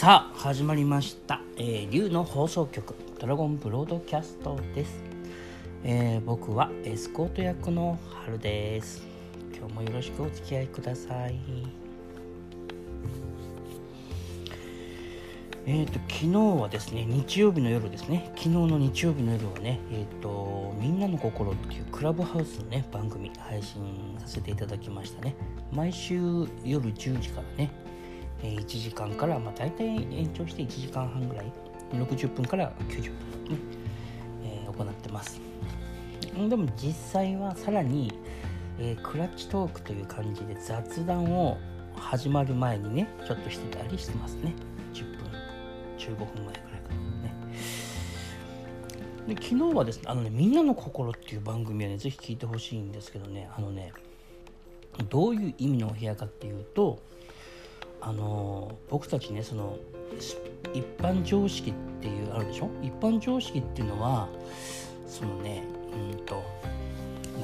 さあ始まりました、えー、竜の放送局ドラゴンブロードキャストです、えー僕はエスコート役の春です。今日もよろしくお付き合いください。えー、と昨日はですね日曜日の夜ですね。昨日の日曜日の夜はねえっ、とみんなの心っていうクラブハウスのね番組配信させていただきましたね。毎週夜10時からね1時間から、まあ、大体延長して1時間半ぐらい。60分から90分、ね。えー行ってます。でも実際はさらに、えークラッチトークという感じで雑談を始まる前にねちょっとしてたりしてますね。10分。15分前ぐらいからね。で昨日はですねあのね「みんなの心」っていう番組はねぜひ聞いてほしいんですけどね。あのねどういう意味のお部屋かっていうとあの僕たちねその一般常識っていうあるでしょ？一般常識っていうのはそのねうんと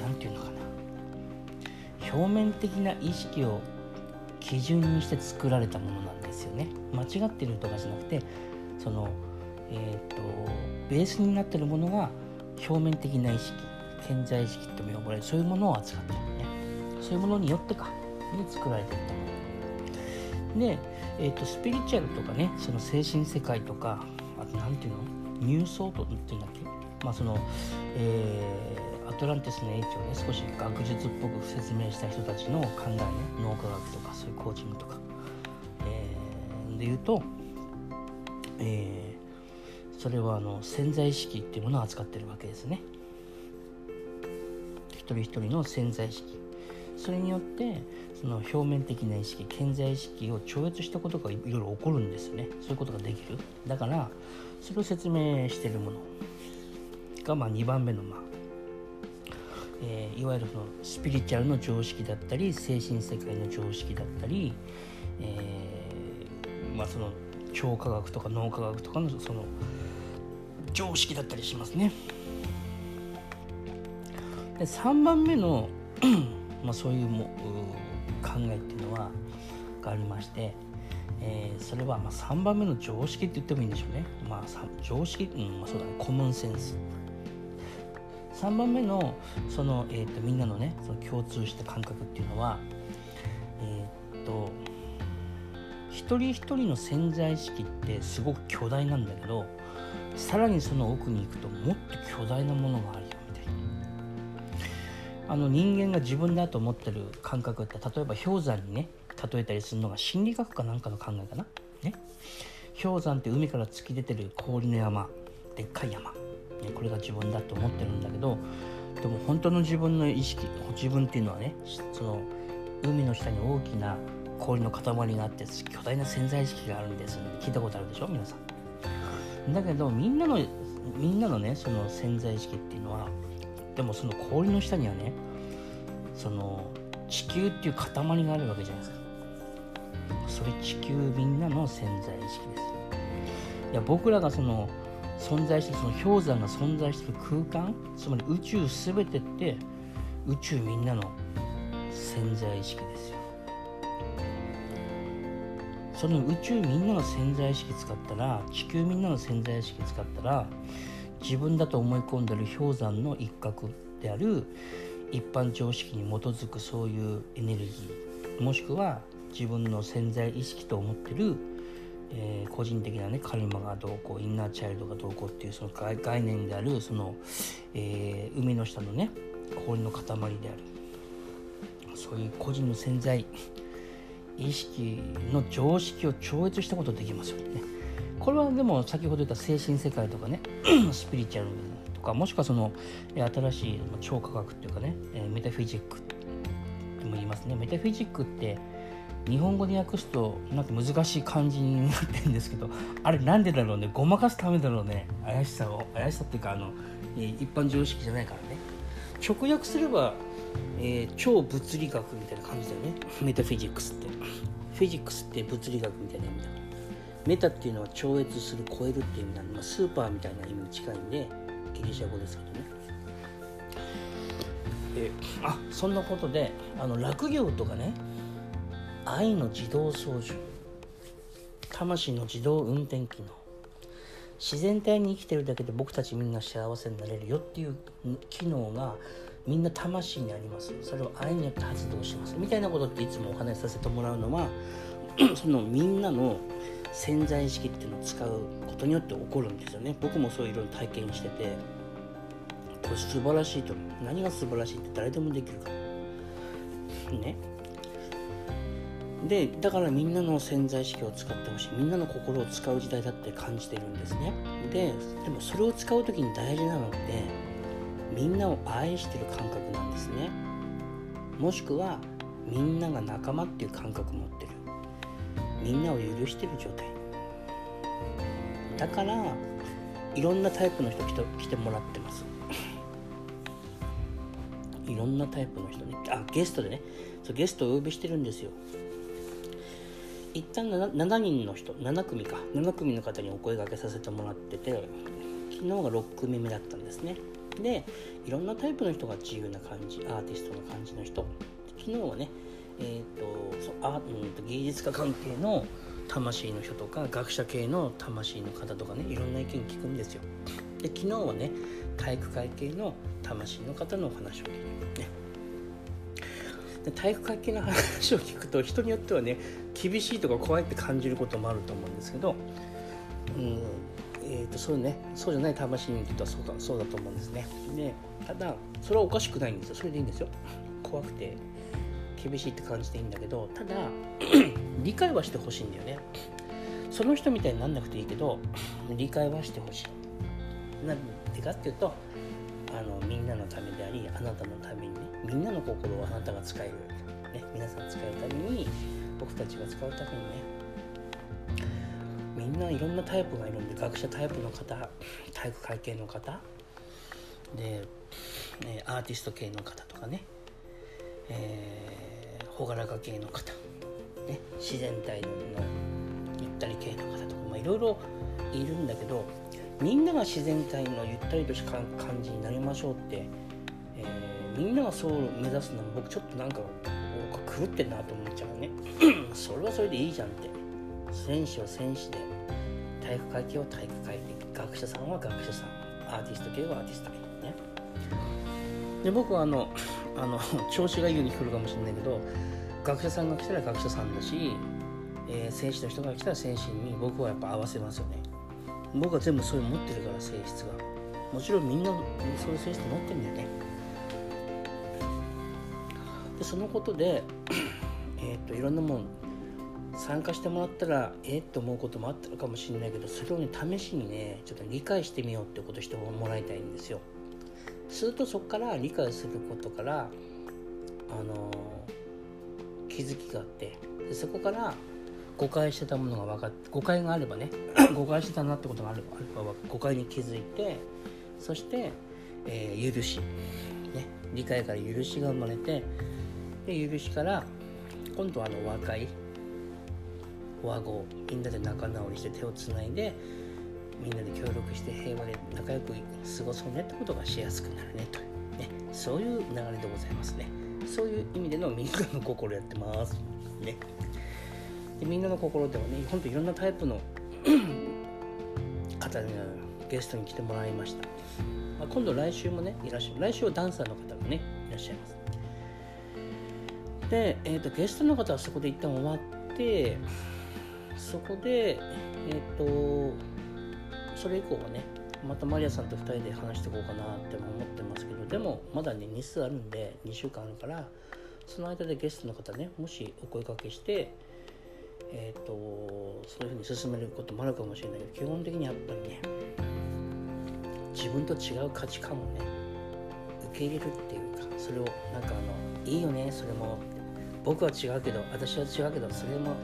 なんていうのかな。表面的な意識を基準にして作られたものなんですよね。間違ってるとかじゃなくてそのえっ、とベースになってるものが表面的な意識潜在意識とも呼ばれる。そういうものを扱ってるね。そういうものによってかで作られていったもの。で、えー、とスピリチュアルとかねその精神世界とかあと何ていうの？ニューソートっていうんだっけ？まあその、えーアトランティスの英知をね少し学術っぽく説明した人たちの考えね脳科学とかそういうコーチングとか、えーで言うと、えーそれはあの潜在意識っていうものを扱ってるわけですね。一人一人の潜在意識。それによってその表面的な意識潜在意識を超越したことがいろいろ起こるんですよね。そういうことができる。だからそれを説明してるもの。がまあ2番目のまあ、えーいわゆるそのスピリチュアルの常識だったり精神世界の常識だったり、えーまあその超科学とか脳科学とかのその常識だったりしますね。で3番目のまあそういうも考えっていうのはがありまして、えーそれはまあ3番目の常識って言ってもいいんでしょうね。まあ常識？うんまあそうだね。コモンセンス。3番目のその、えー、とみんなのねその共通した感覚っていうのはえーと一人一人の潜在意識ってすごく巨大なんだけどさらにその奥に行くともっと巨大なものがあるよ。あの人間が自分だと思ってる感覚って例えば氷山にね例えたりするのが心理学かなんかの考えかな？ね？氷山って海から突き出てる氷の山でっかい山、ね、これが自分だと思ってるんだけどでも本当の自分の意識自分っていうのはねその海の下に大きな氷の塊があって巨大な潜在意識があるんです。聞いたことあるでしょ？皆さん。だけどみんなのみんなのねその潜在意識っていうのはでもその氷の下にはねその地球っていう塊があるわけじゃないですか。それ地球みんなの潜在意識ですいや僕らがその存在してその氷山が存在してる空間つまり宇宙すべてって宇宙みんなの潜在意識ですよ。その宇宙みんなの潜在意識使ったら地球みんなの潜在意識使ったら自分だと思い込んでる氷山の一角である一般常識に基づくそういうエネルギーもしくは自分の潜在意識と思ってる、えー個人的なねカルマがどうこうインナーチャイルドがどうこうっていうその概念であるその、えー海の下のね氷の塊であるそういう個人の潜在意識の常識を超越したことできますよね。これはでも先ほど言った精神世界とかね スピリチュアルとかもしくはその新しい超科学っていうかね、メタフィジックとも言いますね。メタフィジックって日本語で訳すとなんか難しい漢字になってるんですけど あれなんでだろうね？ごまかすためだろうね？怪しさを。怪しさっていうかあの、一般常識じゃないからね。直訳すれば、えー超物理学みたいな感じだよね。メタフィジックスって。フィジックスって物理学みたいな意味だ。メタっていうのは超越する超えるっていう意味なんで、ま、スーパーみたいな意味に近いんでギリシャ語ですけどね。えあそんなことであの落業とかね愛の自動操縦魂の自動運転機能自然体に生きてるだけで僕たちみんな幸せになれるよっていう機能がみんな魂にあります。それを愛によって発動します。みたいなことっていつもお話しさせてもらうのは そのみんなの潜在意識っていうのを使うことによって起こるんですよね。僕もそういろいろ体験しててこれ素晴らしいと何が素晴らしいって誰でもできるから。ね。でだからみんなの潜在意識を使ってほしい。みんなの心を使う時代だって感じてるんですね。ででもそれを使う時に大事なのってみんなを愛してる感覚なんですね。もしくはみんなが仲間っていう感覚持ってみんなを許してる状態。だからいろんなタイプの人来て来てもらってます。いろんなタイプの人ね。あゲストでね。そうゲストをお呼びしてるんですよ。一旦 7, 7人の人。7組か。7組の方にお声がけさせてもらってて昨日が6組目だったんですね。でいろんなタイプの人が自由な感じアーティストの感じの人。昨日はねえーとあうんと芸術家関係の魂の人とか学者系の魂の方とかねいろんな意見聞くんですよ。で昨日はね体育会系の魂の方のお話を聞いてね。で体育会系の話を聞くと人によってはね厳しいとか怖いって感じることもあると思うんですけど、うんえーと、そうねそうじゃない魂に人はそうだそうだと思うんですね。でただそれはおかしくないんですよ。それでいいんですよ。怖くて。厳しいって感じていいんだけどただ 理解はしてほしいんだよね。その人みたいになんなくていいけど 理解はしてほしい。なんでかっていうとあのみんなのためでありあなたのためにねみんなの心をあなたが使える、ね、皆さん使うために僕たちが使うためにねみんないろんなタイプがいるんで学者タイプの方体育会系の方で、ね、アーティスト系の方とかね、えー、朗らか系の方、ね、自然体のゆったり系の方とか、いろいろいるんだけどみんなが自然体のゆったりとした感じになりましょうって、えー、みんながそう目指すのも僕ちょっとなんか狂ってんなと思っちゃうね。それはそれでいいじゃんって。戦士は戦士で体育会系は体育会系。学者さんは学者さん。アーティスト系はアーティスト。系ね。で僕はあのあの 調子がいいように聞こえるかもしれないけど学者さんが来たら学者さんだし、えー、戦士の人が来たら戦士に僕はやっぱ合わせますよね。僕は全部そういう持ってるから性質が。もちろんみんなそういう性質持ってるんだよね。でそのことで えっといろんなもん参加してもらったらえっと思うこともあったのかもしれないけどそれをね試しにねちょっと理解してみようってことしてもらいたいんですよ。するとそこから理解することからあの気づきがあってでそこから誤解してたものが分かって誤解があればね 誤解してたなってことがあれば誤解に気づいてそして、えー、許し、ね、理解から許しが生まれてで許しから今度はあの和解。和合。みんなで仲直りして手をつないでみんなで協力して平和で仲良く過ごそうねってことがしやすくなるねと。ねそういう流れでございますね。そういう意味でのみんなの心やってますね。でみんなの心ではねほんといろんなタイプの方にゲストに来てもらいました、まあ、今度来週もねいらっしゃる来週はダンサーの方がねいらっしゃいます。で、えーと、ゲストの方はそこで一旦終わってそこでえっ、ー、とそれ以降はねまたマリアさんと2人で話していこうかなって思ってますけどでもまだね日数あるんで2週間あるからその間でゲストの方ねもしお声かけしてえーと、そういうふうに進めることもあるかもしれないけど基本的にやっぱりね自分と違う価値観をね受け入れるっていうかそれをなんかあのいいよねそれも僕は違うけど私は違うけどそれも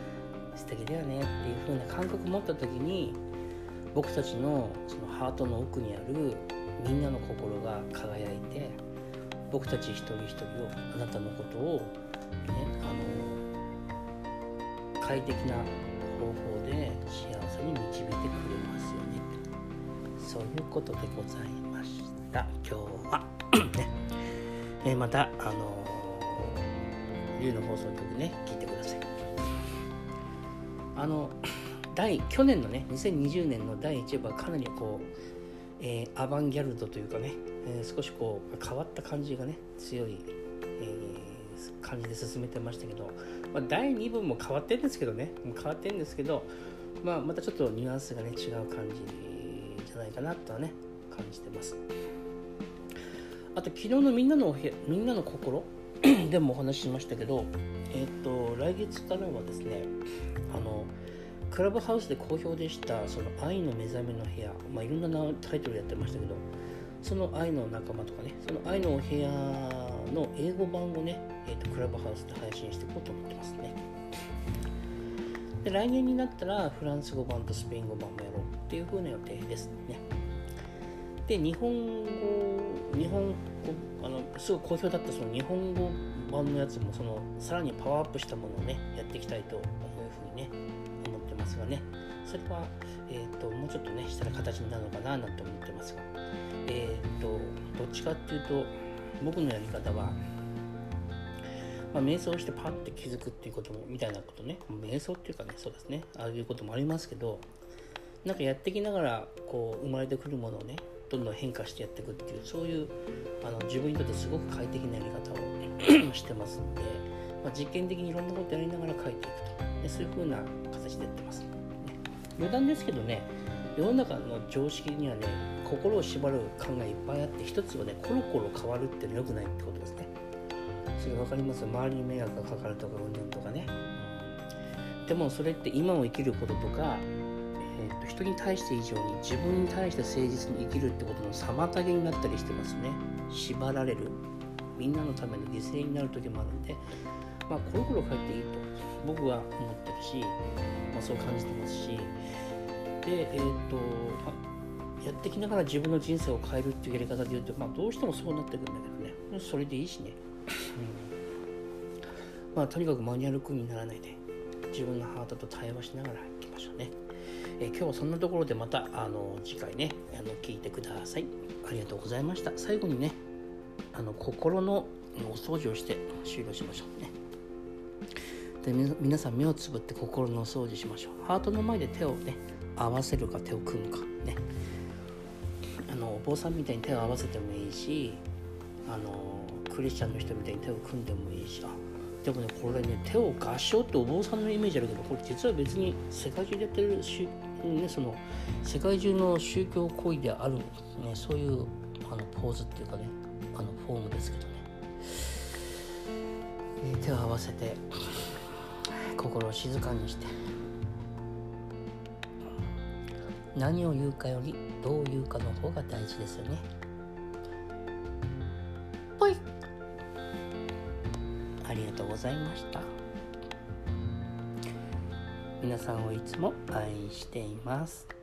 素敵だよねっていう風な感覚を持った時に僕たちのそのハートの奥にあるみんなの心が輝いて僕たち一人一人をあなたのことをねあの快適な方法で幸せに導いてくれますよねそういうことでございました。今日は。ね、えまたあの龍の放送局ね聞いてください。あの第去年のね2020年の第1部はかなりこう、えー、アバンギャルドというかね、えー、少しこう変わった感じがね強い、えー、感じで進めてましたけど、まあ、第2部も変わってるんですけどね変わってるんですけど、まあ、またちょっとニュアンスがね違う感じじゃないかなとはね感じてます。あと昨日のみんなの部屋みんなの心 でもお話ししましたけどえっ、と来月からはですねあのクラブハウスで好評でしたその愛の目覚めの部屋、まあ、いろんなタイトルやってましたけどその愛の仲間とかねその愛のお部屋の英語版をね、えーと、クラブハウスで配信していこうと思ってますね。で来年になったらフランス語版とスペイン語版もやろうっていう風な予定ですね。で日本語日本語あのすごい好評だったその日本語版のやつもそのさらにパワーアップしたものをねやっていきたいというふうにねますがね。それは、えーと、もうちょっとねしたら形になるのかななんて思ってますが。えっ、ー、とどっちかっていうと僕のやり方はまあ、瞑想してパンって気づくっていうこともみたいなことね。瞑想っていうかねそうですね。ああいうこともありますけどなんかやってきながらこう生まれてくるものをねどんどん変化してやっていくっていうそういうあの自分にとってすごく快適なやり方を してますんで、まあ、実験的にいろんなことやりながら書いていくと、ね、そういう風な形でやってます、ね、余談ですけどね世の中の常識にはね心を縛る考えいっぱいあって一つはねコロコロ変わるってのは良くないってことですね。それ分かります？周りに迷惑がかかるとかうんぬんとかね。でもそれって今を生きることとかえーと、人に対して以上に自分に対して誠実に生きるってことの妨げになったりしてますね。縛られる。みんなのための犠牲になる時もあるんでまあコロコロ帰っていいと僕は思ってるし、まあ、そう感じてますし。でえっ、ー、とやってきながら自分の人生を変えるっていうやり方で言うと、まあ、どうしてもそうなってくんだけどね。それでいいしね、うん、まあとにかくマニュアル君にならないで自分のハートと対話しながらいきましょうね。え今日はそんなところでまたあの次回ねあの聞いてください。ありがとうございました。最後にねあの心のお掃除をして終了しましょうね。で皆さん目をつぶって心のお掃除しましょう。ハートの前で手をね合わせるか手を組むかね。あのお坊さんみたいに手を合わせてもいいしあのクリスチャンの人みたいに手を組んでもいいし。あでもねこれね手を合掌ってお坊さんのイメージあるけどこれ実は別に世界中でやってるし、ね、その世界中の宗教行為である、ね、そういうあのポーズっていうかねあのフォームですけどね、手を合わせて。心を静かにして。何を言うかよりどう言うかの方が大事ですよね。ぽい。ありがとうございました。皆さんをいつも愛しています。